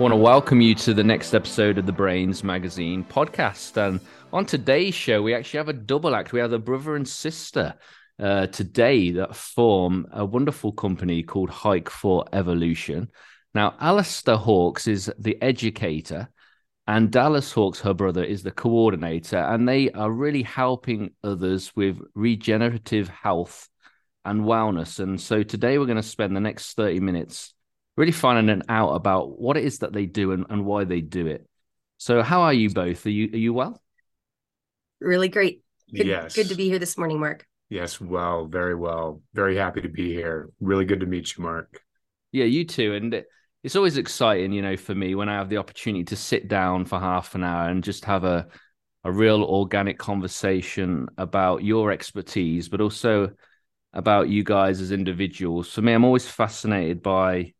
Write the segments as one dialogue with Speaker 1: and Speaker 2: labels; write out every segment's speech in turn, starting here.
Speaker 1: Want to welcome you to the next episode of the Brainz Magazine podcast. And on today's show, we actually have a double act. We have a brother and sister uh, today that form a wonderful company called Hike for Evolution. Now, Alistair Hawkes is the educator, and Dallas Hawkes, her brother, is the coordinator, and they are really helping others with regenerative health and wellness. And so today we're going to spend the next 30 minutes really finding an out about what it is that they do and, and why they do it. So, how are you both? Are you are you well?
Speaker 2: Really great. Good,
Speaker 3: yes.
Speaker 2: Good to be here this morning, Mark.
Speaker 3: Yes, well, very well. Very happy to be here. Really good to meet you, Mark.
Speaker 1: Yeah, you too. And it's always exciting, you know, for me when I have the opportunity to sit down for half an hour and just have a a real organic conversation about your expertise, but also about you guys as individuals. For me, I'm always fascinated by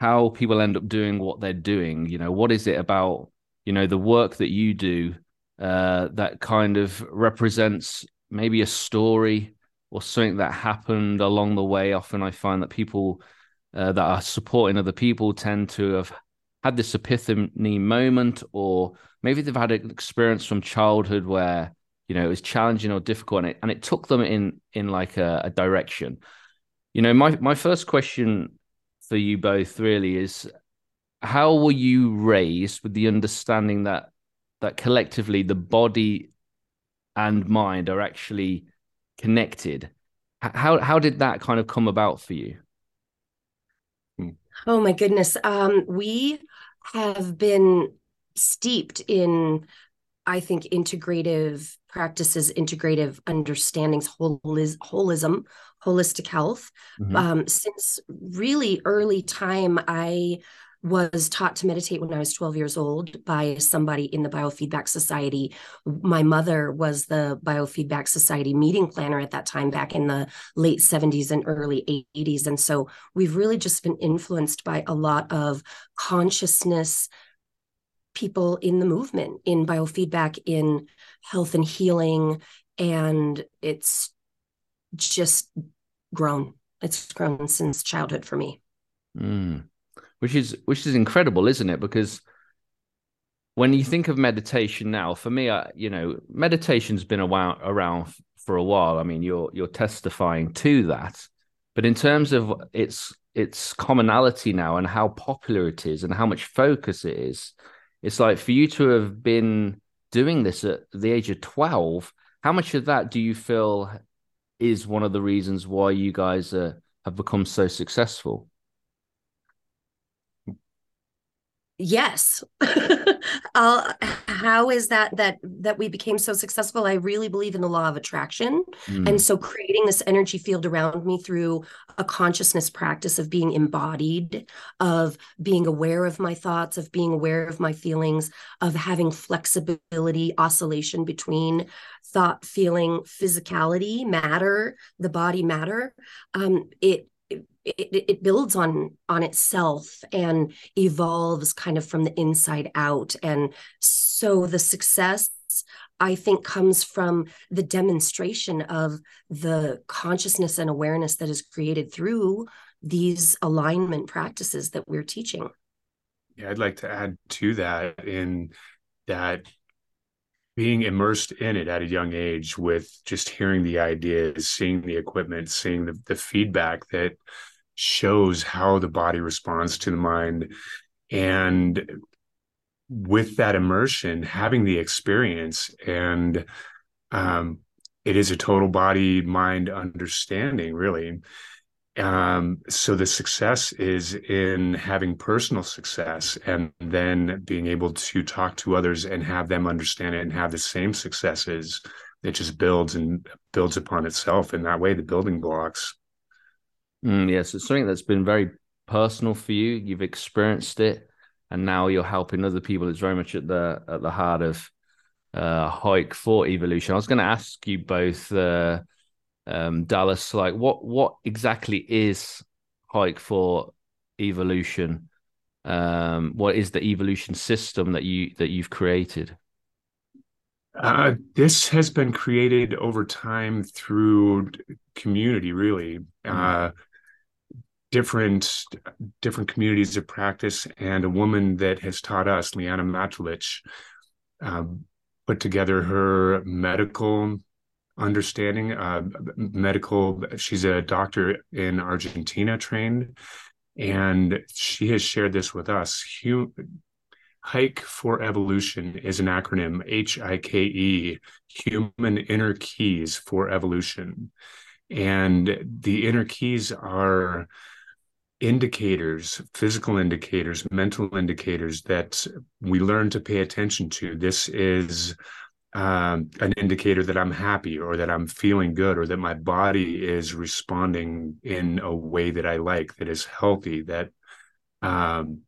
Speaker 1: how people end up doing what they're doing. You know, what is it about, you know, the work that you do uh, that kind of represents maybe a story or something that happened along the way. Often I find that people uh, that are supporting other people tend to have had this epiphany moment, or maybe they've had an experience from childhood where you know it was challenging or difficult, and it, and it took them in in like a, a direction. You know, my my first question for you both really is how were you raised with the understanding that that collectively the body and mind are actually connected? How how did that kind of come about for you?
Speaker 2: Oh my goodness. Um, we have been steeped in i think integrative practices integrative understandings holis- holism holistic health. Mm-hmm. Um, since really early time, I was taught to meditate when I was 12 years old by somebody in the Biofeedback Society. My mother was the Biofeedback Society meeting planner at that time, back in the late 70s and early 80s. And so we've really just been influenced by a lot of consciousness people in the movement, in biofeedback, in health and healing. And it's just grown. It's grown since childhood for me.
Speaker 1: Mm. Which is which is incredible, isn't it? Because when you think of meditation now, for me, I, you know, meditation's been around around for a while. I mean, you're you're testifying to that, but in terms of its its commonality now and how popular it is and how much focus it is, it's like for you to have been doing this at the age of twelve. How much of that do you feel is one of the reasons why you guys uh, have become so successful.
Speaker 2: Yes. uh, how is that that that we became so successful? I really believe in the law of attraction, mm. and so creating this energy field around me through a consciousness practice of being embodied, of being aware of my thoughts, of being aware of my feelings, of having flexibility, oscillation between thought, feeling, physicality, matter, the body matter. Um, it it, it builds on on itself and evolves kind of from the inside out. And so the success i think comes from the demonstration of the consciousness and awareness that is created through these alignment practices that we're teaching.
Speaker 3: Yeah i'd like to add to that in that being immersed in it at a young age with just hearing the ideas seeing the equipment seeing the, the feedback that shows how the body responds to the mind. And with that immersion having the experience and um, it is a total body mind understanding really um, so the success is in having personal success and then being able to talk to others and have them understand it and have the same successes it just builds and builds upon itself in that way the building blocks
Speaker 1: Mm, yes, it's something that's been very personal for you. You've experienced it. and now you're helping other people. It's very much at the at the heart of uh, Hike for evolution. I was going to ask you both, uh, um, Dallas, like what what exactly is Hike for evolution? Um, what is the evolution system that you that you've created?
Speaker 3: Uh, this has been created over time through community, really. Mm. Uh, different different communities of practice, and a woman that has taught us, Liana Matulich, um, put together her medical understanding. Uh, medical, she's a doctor in Argentina trained, and she has shared this with us. Hike for Evolution is an acronym H I K E, Human Inner Keys for Evolution. And the inner keys are indicators, physical indicators, mental indicators that we learn to pay attention to. This is um, an indicator that I'm happy or that I'm feeling good or that my body is responding in a way that I like, that is healthy, that um,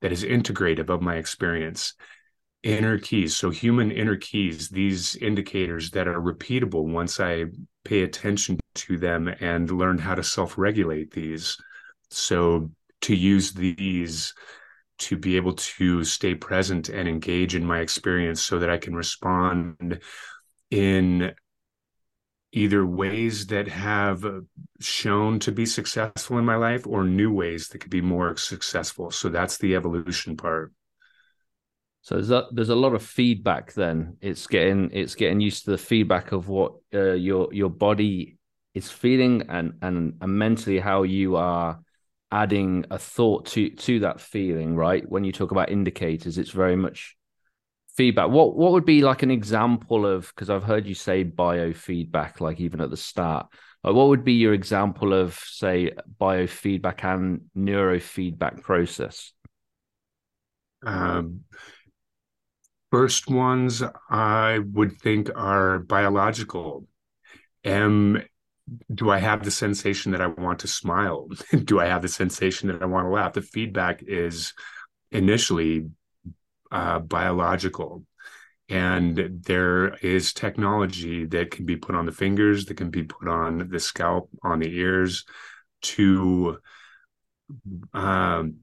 Speaker 3: that is integrative of my experience. Inner keys. So human inner keys these indicators that are repeatable once i pay attention to them and learn how to self-regulate these. So to use these to be able to stay present and engage in my experience so that i can respond in either ways that have shown to be successful in my life or new ways that could be more successful. So that's the evolution part.
Speaker 1: So there's a, there's a lot of feedback. Then it's getting it's getting used to the feedback of what uh, your your body is feeling and, and and mentally how you are adding a thought to to that feeling. Right? When you talk about indicators, it's very much feedback. What what would be like an example of because i've heard you say biofeedback like even at the start like what would be your example of say biofeedback and neurofeedback process? Um,
Speaker 3: first ones i would think are biological. Am do i have the sensation that i want to smile do i have the sensation that i want to laugh the feedback is initially uh, biological. And there is technology that can be put on the fingers, that can be put on the scalp, on the ears, to um,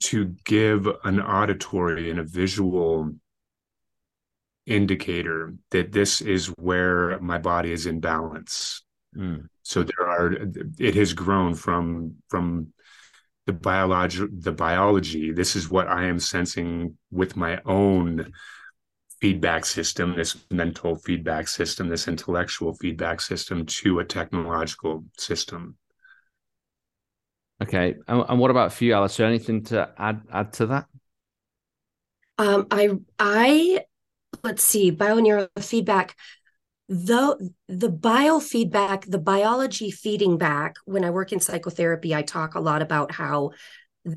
Speaker 3: to give an auditory and a visual indicator that this is where my body is in balance. Mm. So there are it has grown from from the biology the biology. This is what i am sensing with my own feedback system this mental feedback system this intellectual feedback system to a technological system.
Speaker 1: Okay and, and what about for you alice? Anything to add add to that?
Speaker 2: Um i i let's see bioneural feedback though the biofeedback the biology feeding back when i work in psychotherapy i talk a lot about how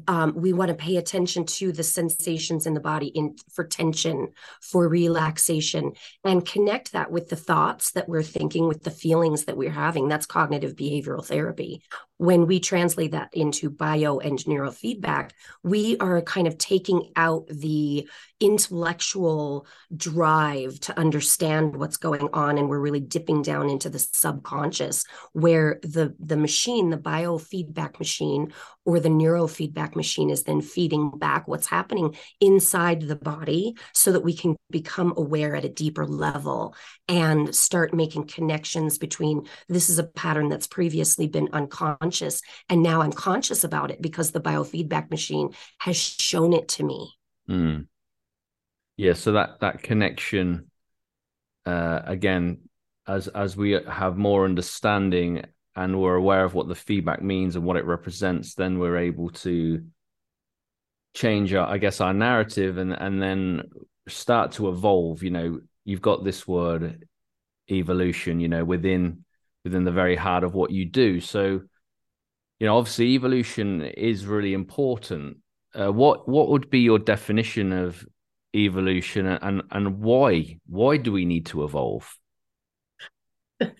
Speaker 2: um, we want to pay attention to the sensations in the body in for tension for relaxation and connect that with the thoughts that we're thinking with the feelings that we're having. That's cognitive behavioral therapy. When we translate that into bio and neurofeedback we are kind of taking out the intellectual drive to understand what's going on and we're really dipping down into the subconscious where the the machine the biofeedback machine or the neurofeedback machine is then feeding back what's happening inside the body so that we can become aware at a deeper level and start making connections between this is a pattern that's previously been unconscious and now I'm conscious about it because the biofeedback machine has shown it to me.
Speaker 1: Mm yeah so that that connection uh again as as we have more understanding and we're aware of what the feedback means and what it represents then we're able to change our i guess our narrative and and then start to evolve. You know you've got this word evolution you know within within the very heart of what you do. So you know obviously evolution is really important. Uh, what what would be your definition of evolution and and why why do we need to evolve?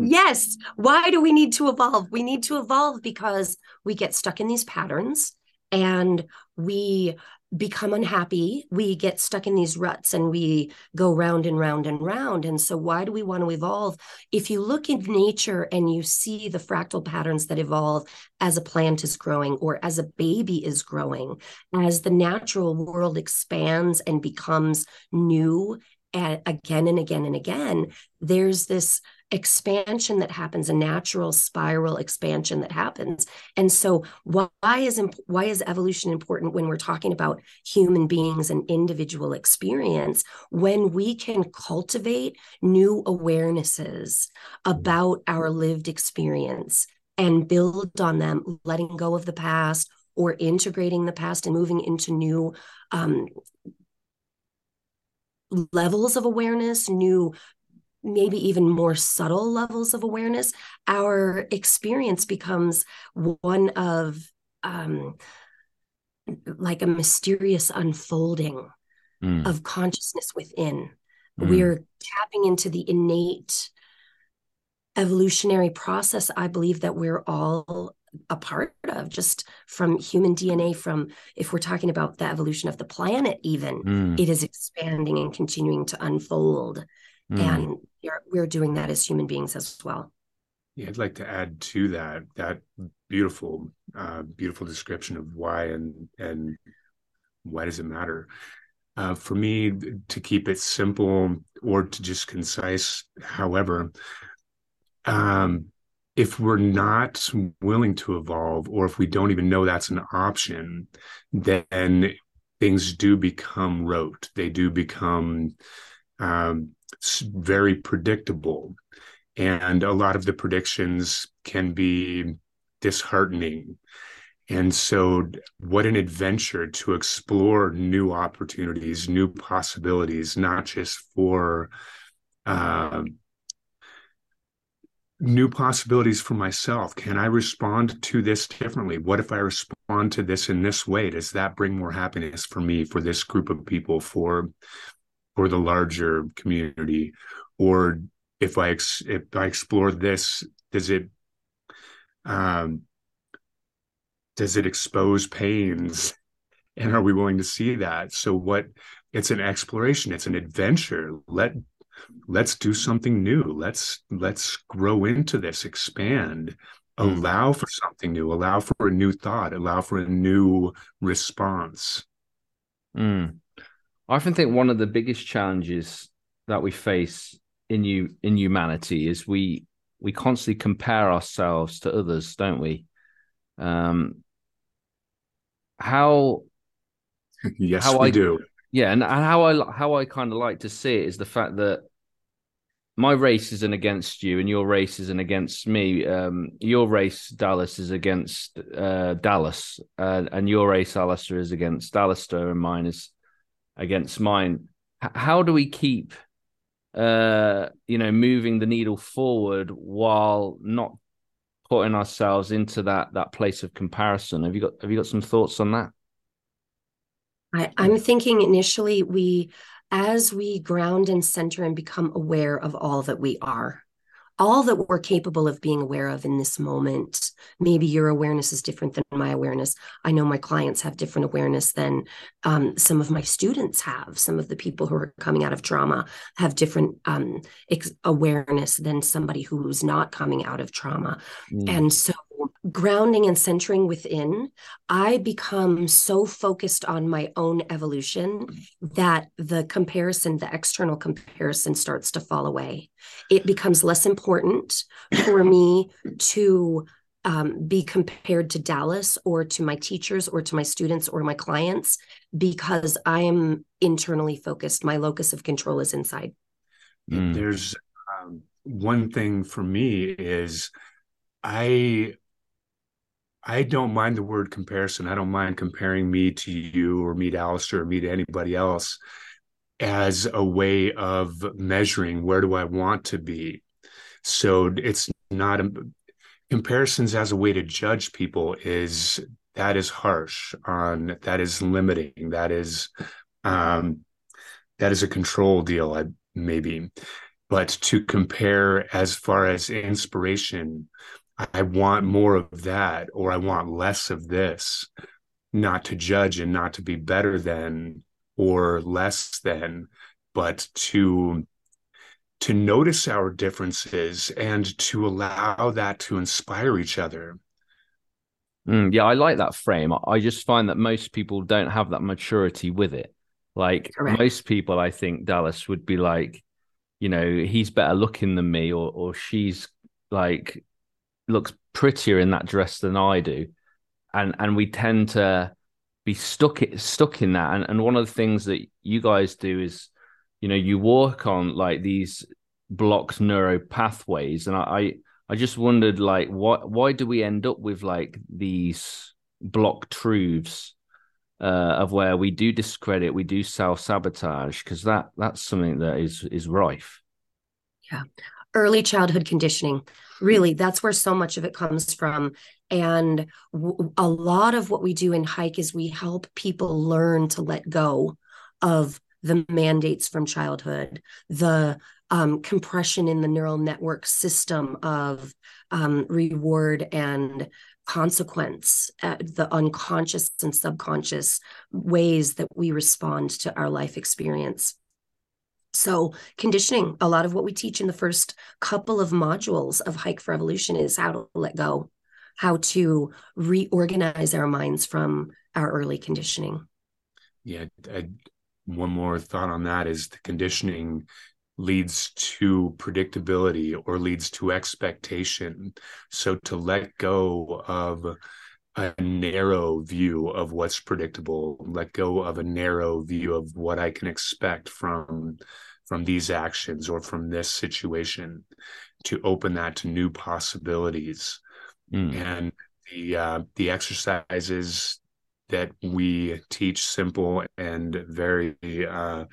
Speaker 2: Yes. Why do we need to evolve? We need to evolve because we get stuck in these patterns and we become unhappy. We get stuck in these ruts and we go round and round and round. And so, why do we want to evolve? If you look in nature and you see the fractal patterns that evolve as a plant is growing or as a baby is growing, as the natural world expands and becomes new and again and again and again, there's this expansion that happens a natural spiral expansion that happens. And so why is why is evolution important when we're talking about human beings and individual experience when we can cultivate new awarenesses about our lived experience and build on them letting go of the past or integrating the past and moving into new um, levels of awareness, new maybe even more subtle levels of awareness, our experience becomes one of um, like a mysterious unfolding mm. of consciousness within. Mm. We're tapping into the innate evolutionary process, I believe, that we're all a part of just from human DNA from if we're talking about the evolution of the planet even mm. it is expanding and continuing to unfold mm. and we're doing that as human beings as well.
Speaker 3: Yeah, I'd like to add to that that beautiful, uh, beautiful description of why and and why does it matter. Uh, for me, to keep it simple or to just concise, however, um, if we're not willing to evolve, or if we don't even know that's an option, then things do become rote. They do become um, very predictable. And a lot of the predictions can be disheartening. And so, what an adventure to explore new opportunities, new possibilities, not just for uh, new possibilities for myself. Can I respond to this differently? What if I respond to this in this way? Does that bring more happiness for me, for this group of people, for for the larger community? Or if i ex- if i explore this does it um does it expose pains? And are we willing to see that? So what it's an exploration it's an adventure. Let let's do something new. Let's let's grow into this expand. Hmm. allow for something new allow for a new thought allow for a new response.
Speaker 1: Mm. I often think one of the biggest challenges that we face in you in humanity is we we constantly compare ourselves to others, don't we? Um, how?
Speaker 3: Yes, how we I, do.
Speaker 1: Yeah, and, and how I how I kind of like to see it is the fact that my race isn't against you, and your race isn't against me. Um, your race, Dallas, is against uh, Dallas, uh, and your race, Alistair, is against Alistair, and mine is against mine. H- how do we keep, uh, you know, moving the needle forward while not putting ourselves into that that place of comparison? Have you got Have you got some thoughts on that?
Speaker 2: I, I'm thinking initially we, as we ground and center and become aware of all that we are, all that we're capable of being aware of in this moment. Maybe your awareness is different than my awareness. I know my clients have different awareness than um, some of my students have. Some of the people who are coming out of trauma have different um, ex- awareness than somebody who's not coming out of trauma. Mm. And so grounding and centering within, I become so focused on my own evolution that the comparison, the external comparison starts to fall away. It becomes less important for me to um, be compared to Dallas or to my teachers or to my students or my clients because I am internally focused. My locus of control is inside.
Speaker 3: Mm. There's um, one thing for me is I I don't mind the word comparison. I don't mind comparing me to you or me to Alistair or me to anybody else as a way of measuring where do I want to be. So it's not a, comparisons as a way to judge people is that is harsh on that is limiting that is um that is a control deal I, maybe but to compare as far as inspiration I want more of that or I want less of this. not to judge and not to be better than or less than, but to to notice our differences and to allow that to inspire each other.
Speaker 1: Mm, yeah, I like that frame. I just find that most people don't have that maturity with it. Like Correct. most people, I think Dallas would be like, you know, he's better looking than me, or or she's like looks prettier in that dress than I do, and and we tend to be stuck stuck in that. And and one of the things that you guys do is, you know, you work on like these blocked neuro pathways, and I I just wondered like why why do we end up with like these block truths uh, of where we do discredit, we do self sabotage because that that's something that is is rife.
Speaker 2: Yeah, early childhood conditioning. Really that's where so much of it comes from. And w- a lot of what we do in hike is we help people learn to let go of the mandates from childhood the um, compression in the neural network system of um, reward and consequence uh, the unconscious and subconscious ways that we respond to our life experience so, conditioning, a lot of what we teach in the first couple of modules of Hike for Evolution is how to let go, how to reorganize our minds from our early conditioning.
Speaker 3: Yeah. I, one more thought on that is the conditioning leads to predictability or leads to expectation. So, to let go of a narrow view of what's predictable let go of a narrow view of what i can expect from from these actions or from this situation to open that to new possibilities mm. and the uh, the exercises that we teach simple and very uh,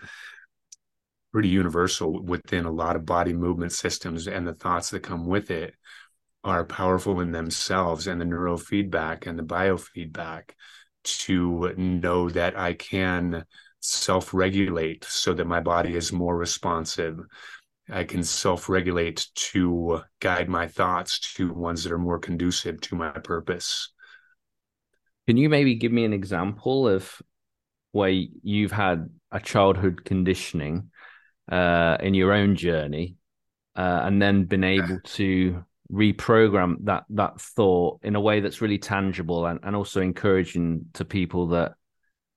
Speaker 3: pretty universal within a lot of body movement systems and the thoughts that come with it are powerful in themselves and the neurofeedback and the biofeedback to know that I can self regulate so that my body is more responsive. I can self regulate to guide my thoughts to ones that are more conducive to my purpose.
Speaker 1: Can you maybe give me an example of where you've had a childhood conditioning uh, in your own journey uh, and then been able to reprogram that that thought in a way that's really tangible and, and also encouraging to people that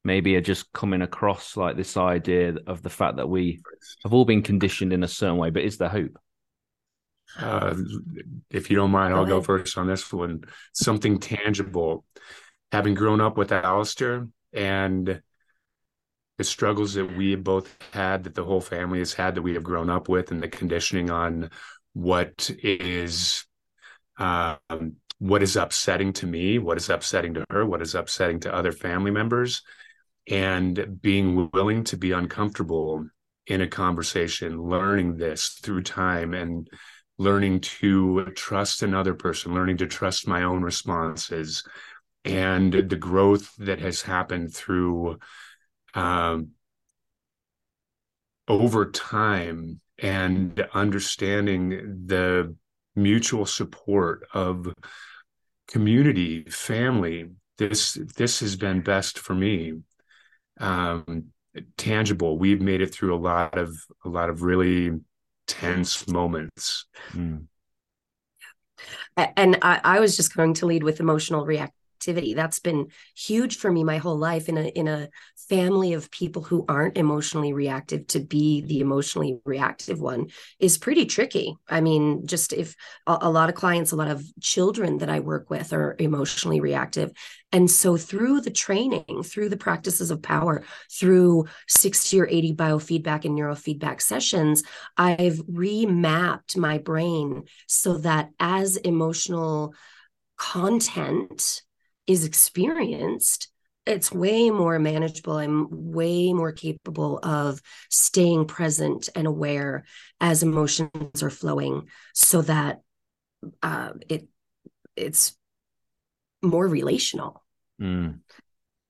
Speaker 1: maybe are just coming across like this idea of the fact that we have all been conditioned in a certain way but is there hope?
Speaker 3: Uh, if you don't mind i'll go first on this one. Something tangible. Having grown up with Alistair and the struggles that we both had that the whole family has had that we have grown up with and the conditioning on what is um, what is upsetting to me, what is upsetting to her, what is upsetting to other family members, and being willing to be uncomfortable in a conversation, learning this through time and learning to trust another person, learning to trust my own responses, and the growth that has happened through um, over time and understanding the mutual support of community family this this has been best for me um tangible we've made it through a lot of a lot of really tense moments mm.
Speaker 2: and I, I was just going to lead with emotional react that's been huge for me my whole life in a in a family of people who aren't emotionally reactive to be the emotionally reactive one is pretty tricky. I mean just if a, a lot of clients a lot of children that i work with are emotionally reactive. And so through the training through the practices of power through 60 or 80 biofeedback and neurofeedback sessions i've remapped my brain so that as emotional content is experienced, it's way more manageable. I'm way more capable of staying present and aware as emotions are flowing so that uh, it it's more relational.
Speaker 1: Mm.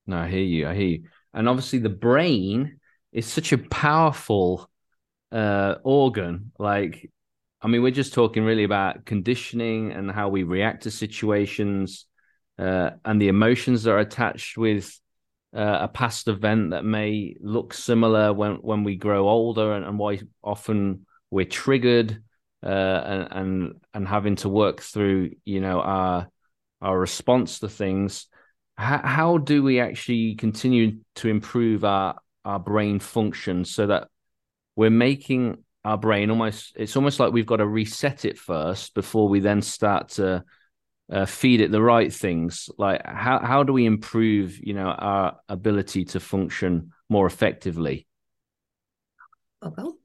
Speaker 1: No, I hear you. I hear you. And obviously, the brain is such a powerful uh, organ. Like, I mean, we're just talking really about conditioning and how we react to situations uh, and the emotions that are attached with uh, a past event that may look similar when when we grow older, and, and why often we're triggered uh, and and and having to work through you know our our response to things. How, how do we actually continue to improve our our brain function so that we're making our brain almost it's almost like we've got to reset it first before we then start to uh, feed it the right things like how how do we improve you know our ability to function more effectively
Speaker 2: oh, well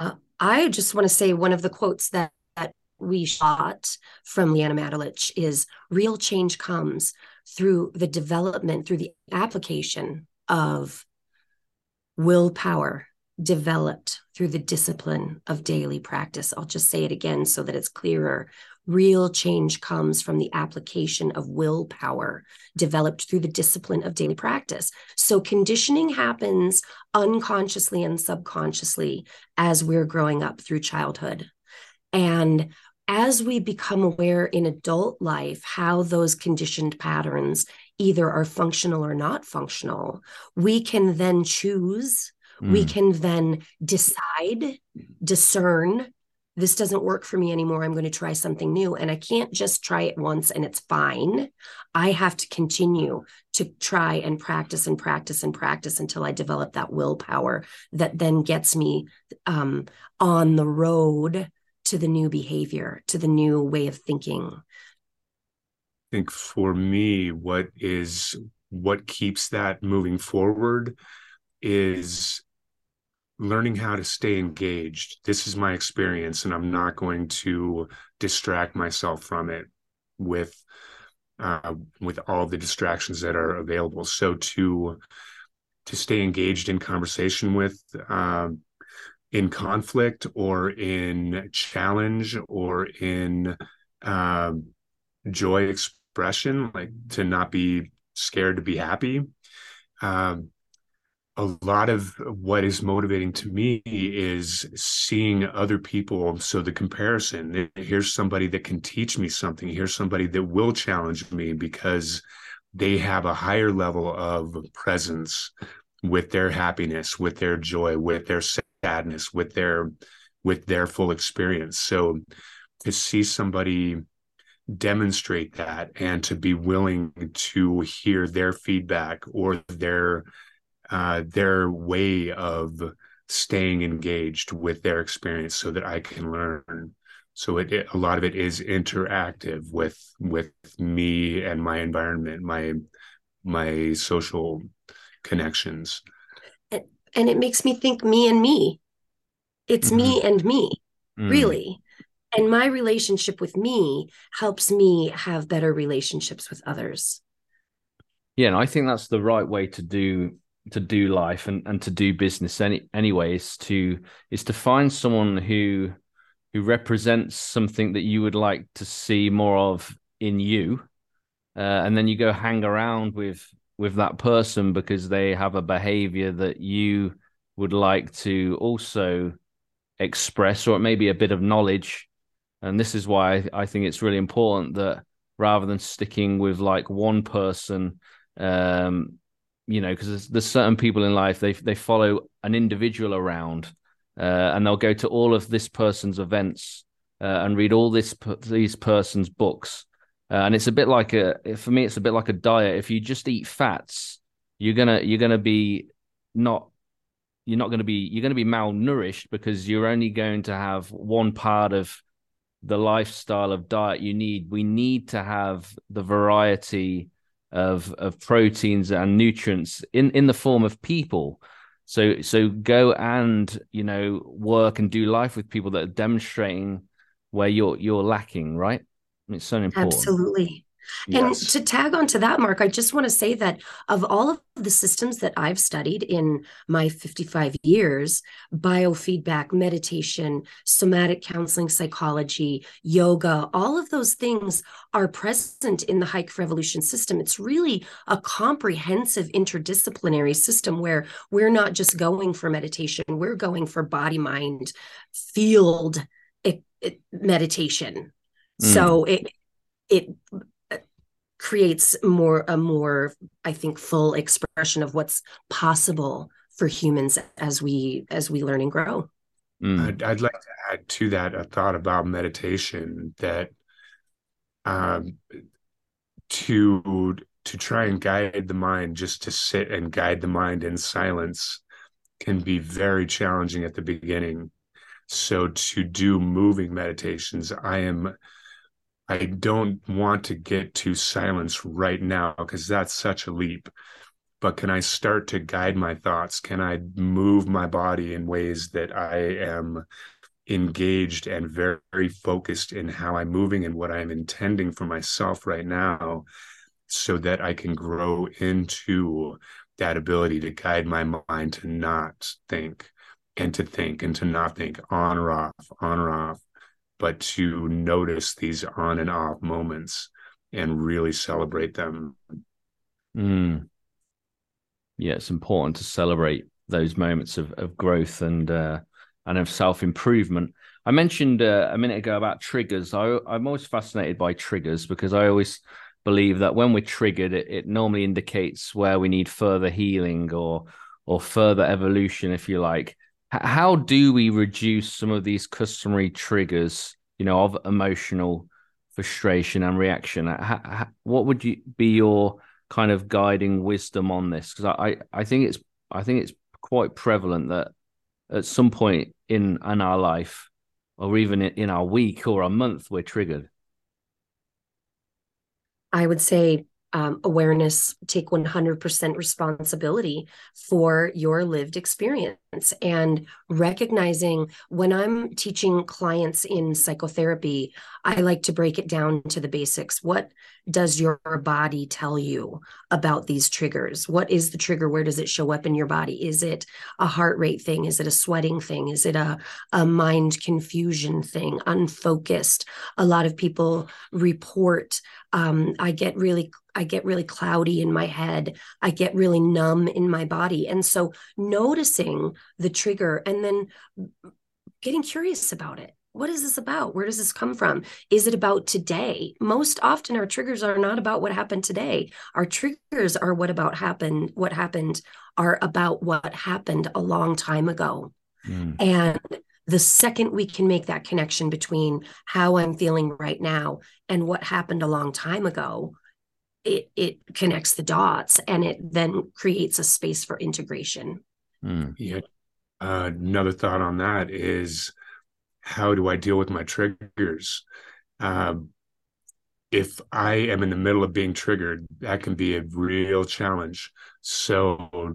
Speaker 2: uh, i just want to say one of the quotes that, that we shot from leanna Matalich is real change comes through the development through the application of willpower developed through the discipline of daily practice. I'll just say it again so that it's clearer. Real change comes from the application of willpower developed through the discipline of daily practice. So, conditioning happens unconsciously and subconsciously as we're growing up through childhood. And as we become aware in adult life how those conditioned patterns either are functional or not functional, we can then choose Mm. We can then decide, discern, this doesn't work for me anymore. I'm going to try something new. And I can't just try it once and it's fine. I have to continue to try and practice and practice and practice until I develop that willpower that then gets me um, on the road to the new behavior, to the new way of thinking.
Speaker 3: I think for me, what is what keeps that moving forward is learning how to stay engaged. This is my experience, and I'm not going to distract myself from it with uh, with all the distractions that are available. So to to stay engaged in conversation with, uh, in conflict or in challenge or in uh, joy expression, like to not be scared to be happy. Um, a lot of what is motivating to me is seeing other people. So the comparison here's somebody that can teach me something, here's somebody that will challenge me because they have a higher level of presence with their happiness, with their joy, with their sadness, with their with their full experience. So to see somebody demonstrate that and to be willing to hear their feedback or their uh, their way of staying engaged with their experience so that I can learn. So it, it, a lot of it is interactive with with me and my environment, my my social connections.
Speaker 2: And, and it makes me think me and me. It's mm-hmm. me and me, mm. really. And my relationship with me helps me have better relationships with others.
Speaker 1: Yeah, and I think that's the right way to do to do life and, and to do business any anyway is to is to find someone who who represents something that you would like to see more of in you uh, and then you go hang around with with that person because they have a behavior that you would like to also express or it may be a bit of knowledge. And this is why I, think it's really important that rather than sticking with like one person um, you know, because there's, there's, certain people in life they they follow an individual around, uh, and they'll go to all of this person's events uh, and read all this these person's books, uh, and it's a bit like a for me it's a bit like a diet. If you just eat fats, you're gonna you're gonna be not you're not going to be you're going to be malnourished because you're only going to have one part of the lifestyle of diet you need. We need to have the variety of of proteins and nutrients in in the form of people. So so go and you know work and do life with people that are demonstrating where you're you're lacking right? It's so important.
Speaker 2: Absolutely Yes. And to tag on to that, Mark, I just want to say that of all of the systems that I've studied in my 55 years biofeedback, meditation, somatic counseling, psychology, yoga all of those things are present in the Hike Revolution system. It's really a comprehensive interdisciplinary system where we're not just going for meditation, we're going for body mind field meditation. Mm. So it it creates more a more i think full expression of what's possible for humans as we as we learn and grow
Speaker 3: mm. I'd, I'd, like to add to that a thought about meditation that um to to try and guide the mind just to sit and guide the mind in silence can be very challenging at the beginning so to do moving meditations i am I don't want to get to silence right now because that's such a leap. But can I start to guide my thoughts? Can I move my body in ways that I am engaged and very, very focused in how I'm moving and what I'm intending for myself right now so that I can grow into that ability to guide my mind to not think and to think and to not think on or off, on or off but to notice these on and off moments and really celebrate them.
Speaker 1: Mm. Yeah, it's important to celebrate those moments of, of growth and uh, and of self improvement. I mentioned uh, a minute ago about triggers. I, I'm always fascinated by triggers because I always believe that when we're triggered, it, it normally indicates where we need further healing or or further evolution, if you like how do we reduce some of these customary triggers you know of emotional frustration and reaction? How, how, what would you be your kind of guiding wisdom on this? Because I, I think it's i think it's quite prevalent that at some point in in our life or even in our week or a month we're triggered.
Speaker 2: I would say um, awareness, take 100% responsibility for your lived experience and recognizing when I'm teaching clients in psychotherapy, I like to break it down to the basics. What does your body tell you about these triggers? What is the trigger? Where does it show up in your body? Is it a heart rate thing? Is it a sweating thing? Is it a, a mind confusion thing? Unfocused. A lot of people report um, I get really I get really cloudy in my head. I get really numb in my body. And so noticing the trigger and then getting curious about it. What is this about? Where does this come from? Is it about today? Most often our triggers are not about what happened today. Our triggers are what about happened, what happened are about what happened a long time ago. Mm. And the second we can make that connection between how I'm feeling right now and what happened a long time ago, it it connects the dots and it then creates a space for integration.
Speaker 3: Mm. Yeah. Uh, another thought on that is how do I deal with my triggers? Um, if I am in the middle of being triggered, that can be a real challenge. So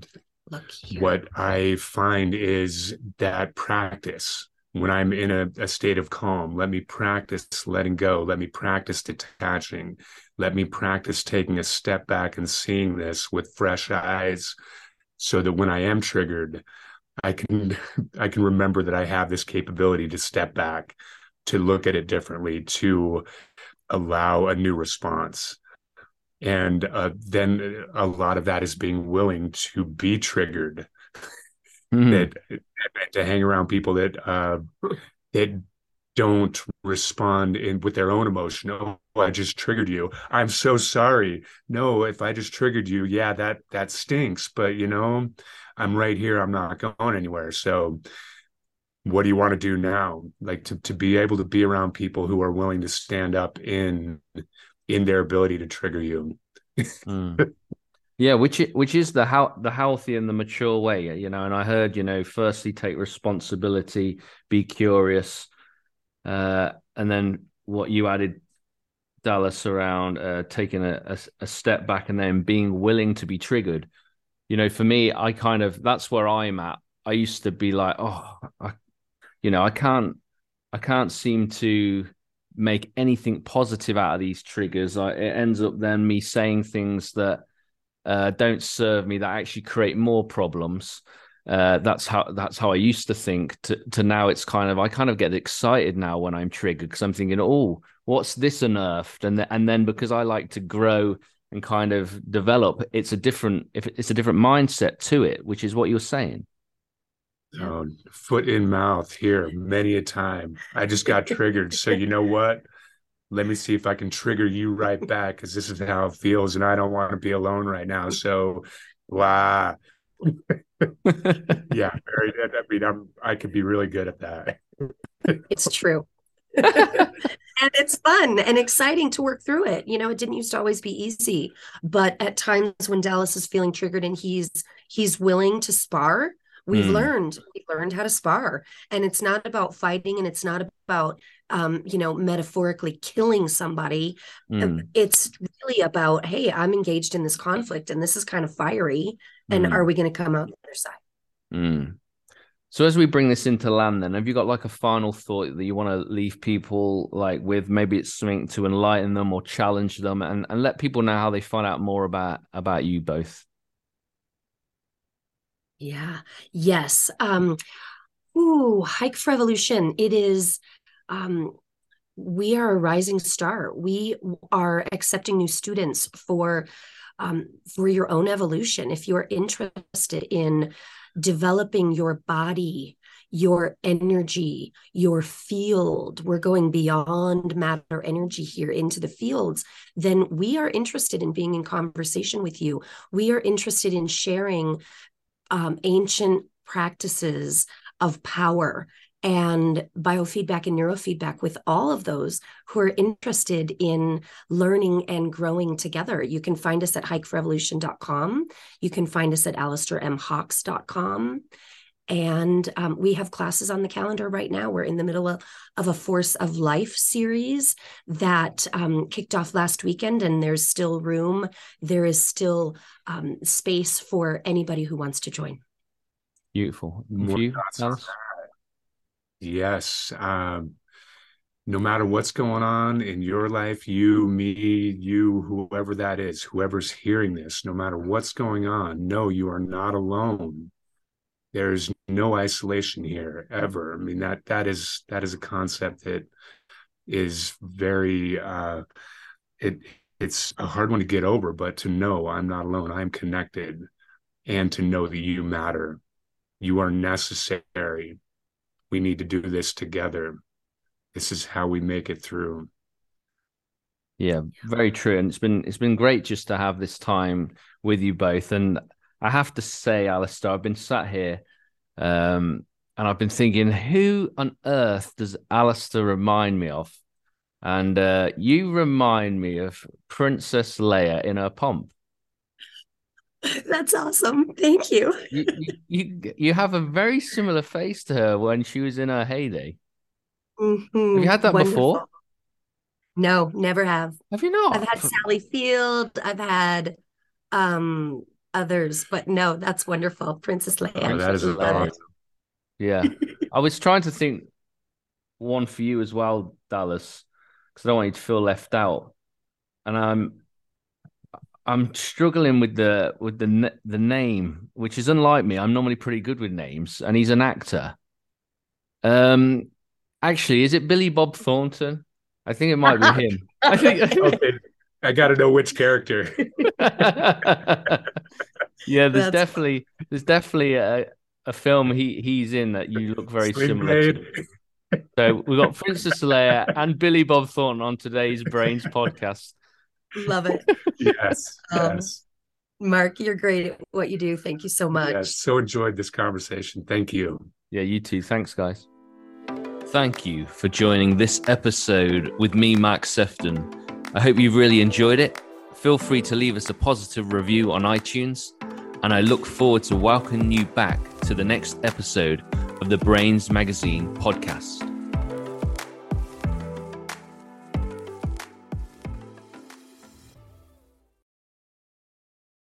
Speaker 3: what I find is that practice when I'm in a, a, state of calm, let me practice letting go. Let me practice detaching. Let me practice taking a step back and seeing this with fresh eyes so that when I am triggered, I can I can remember that I have this capability to step back, to look at it differently, to allow a new response and uh, then a lot of that is being willing to be triggered mm-hmm. that to hang around people that uh, that don't respond in with their own emotion. Oh i just triggered you. I'm so sorry. No if i just triggered you yeah that that stinks but you know i'm right here. I'm not going anywhere. So what do you want to do now? Like to, to be able to be around people who are willing to stand up in in their ability to trigger you.
Speaker 1: Mm. Yeah, which which is the how the healthy and the mature way, you know. And I heard, you know, firstly take responsibility, be curious, uh, and then what you added, Dallas, around uh, taking a, a, a step back and then being willing to be triggered. You know, for me, I kind of that's where I'm at. I used to be like, oh, I, you know, I can't, I can't seem to make anything positive out of these triggers. I, it ends up then me saying things that uh, don't serve me that actually create more problems. Uh, that's how that's how I used to think. To to now, it's kind of I kind of get excited now when I'm triggered because I'm thinking, oh, what's this unearthed? And th- and then because I like to grow and kind of develop, it's a different if it's a different mindset to it, which is what you're saying.
Speaker 3: Oh, foot in mouth here many a time. I just got triggered. So you know what? let me see if I can trigger you right back because this is how it feels, and I don't want to be alone right now. So, wow. yeah, very. I mean, I'm. I could be really good at that.
Speaker 2: it's true. and it's fun and exciting to work through it. You know, it didn't used to always be easy, but at times when Dallas is feeling triggered and he's he's willing to spar, we've mm. learned we've learned how to spar. And it's not about fighting and it's not about um, you know, metaphorically killing somebody. Mm. It's really about, hey, I'm engaged in this conflict and this is kind of fiery. And mm. are we going to come out the other side?
Speaker 1: Mm. So as we bring this into land, then have you got like a final thought that you want to leave people like with? Maybe it's something to enlighten them or challenge them, and and let people know how they find out more about about you both.
Speaker 2: Yeah. Yes. Um. Ooh, hike for evolution. It is. Um. We are a rising star. We are accepting new students for um, for your own evolution. If you're interested in developing your body, your energy, your field, we're going beyond matter energy here into the fields, then we are interested in being in conversation with you. We are interested in sharing um, ancient practices of power and biofeedback and neurofeedback with all of those who are interested in learning and growing together. You can find us at hikeforevolution.com. You can find us at alistairmhawkes.com. And um, we have classes on the calendar right now. We're in the middle of, of a Force of Life series that um, kicked off last weekend, and there's still room. There is still um, space for anybody who wants to join.
Speaker 1: Beautiful.
Speaker 3: Yes. Um, no matter what's going on in your life, you, me, you, whoever that is, whoever's hearing this, no matter what's going on, no, you are not alone. There's no isolation here ever. I mean that that is that is a concept that is very uh, it it's a hard one to get over, but to know I'm not alone, I'm connected, and to know that you matter, you are necessary we need to do this together. This is how we make it through.
Speaker 1: Yeah very true. And it's been it's been great just to have this time with you both. And i have to say alistair i've been sat here um, and i've been thinking who on earth does alistair remind me of? And uh, you remind me of princess leia in her pomp
Speaker 2: That's awesome. Thank you.
Speaker 1: you, you. You have a very similar face to her when she was in her heyday. Mm-hmm. Have you had that Wonderful. before?
Speaker 2: No, never have.
Speaker 1: Have you not?
Speaker 2: I've had Sally Field. I've had um others, but no, that's wonderful. Princess Leia. Oh, that is awesome.
Speaker 1: Yeah. I was trying to think one for you as well, Dallas, because I don't want you to feel left out. And I'm I'm struggling with the with the the name, which is unlike me. I'm normally pretty good with names, and he's an actor. Um, actually, is it Billy Bob Thornton? I think it might be him. I think.
Speaker 3: okay. I got to know which character.
Speaker 1: yeah, there's That's definitely there's definitely a, a film he he's in that you look very Sling similar to. So we've got Princess Leia and Billy Bob Thornton on today's Brainz podcast.
Speaker 2: Love it.
Speaker 3: yes. Um, yes.
Speaker 2: Mark, you're great at what you do. Thank you so much. Yes,
Speaker 3: so enjoyed this conversation. Thank you.
Speaker 1: Yeah, you too. Thanks, guys. Thank you for joining this episode with me, Mark Sephton. I hope you've really enjoyed it. Feel free to leave us a positive review on iTunes, and I look forward to welcoming you back to the next episode of the Brainz Magazine podcast.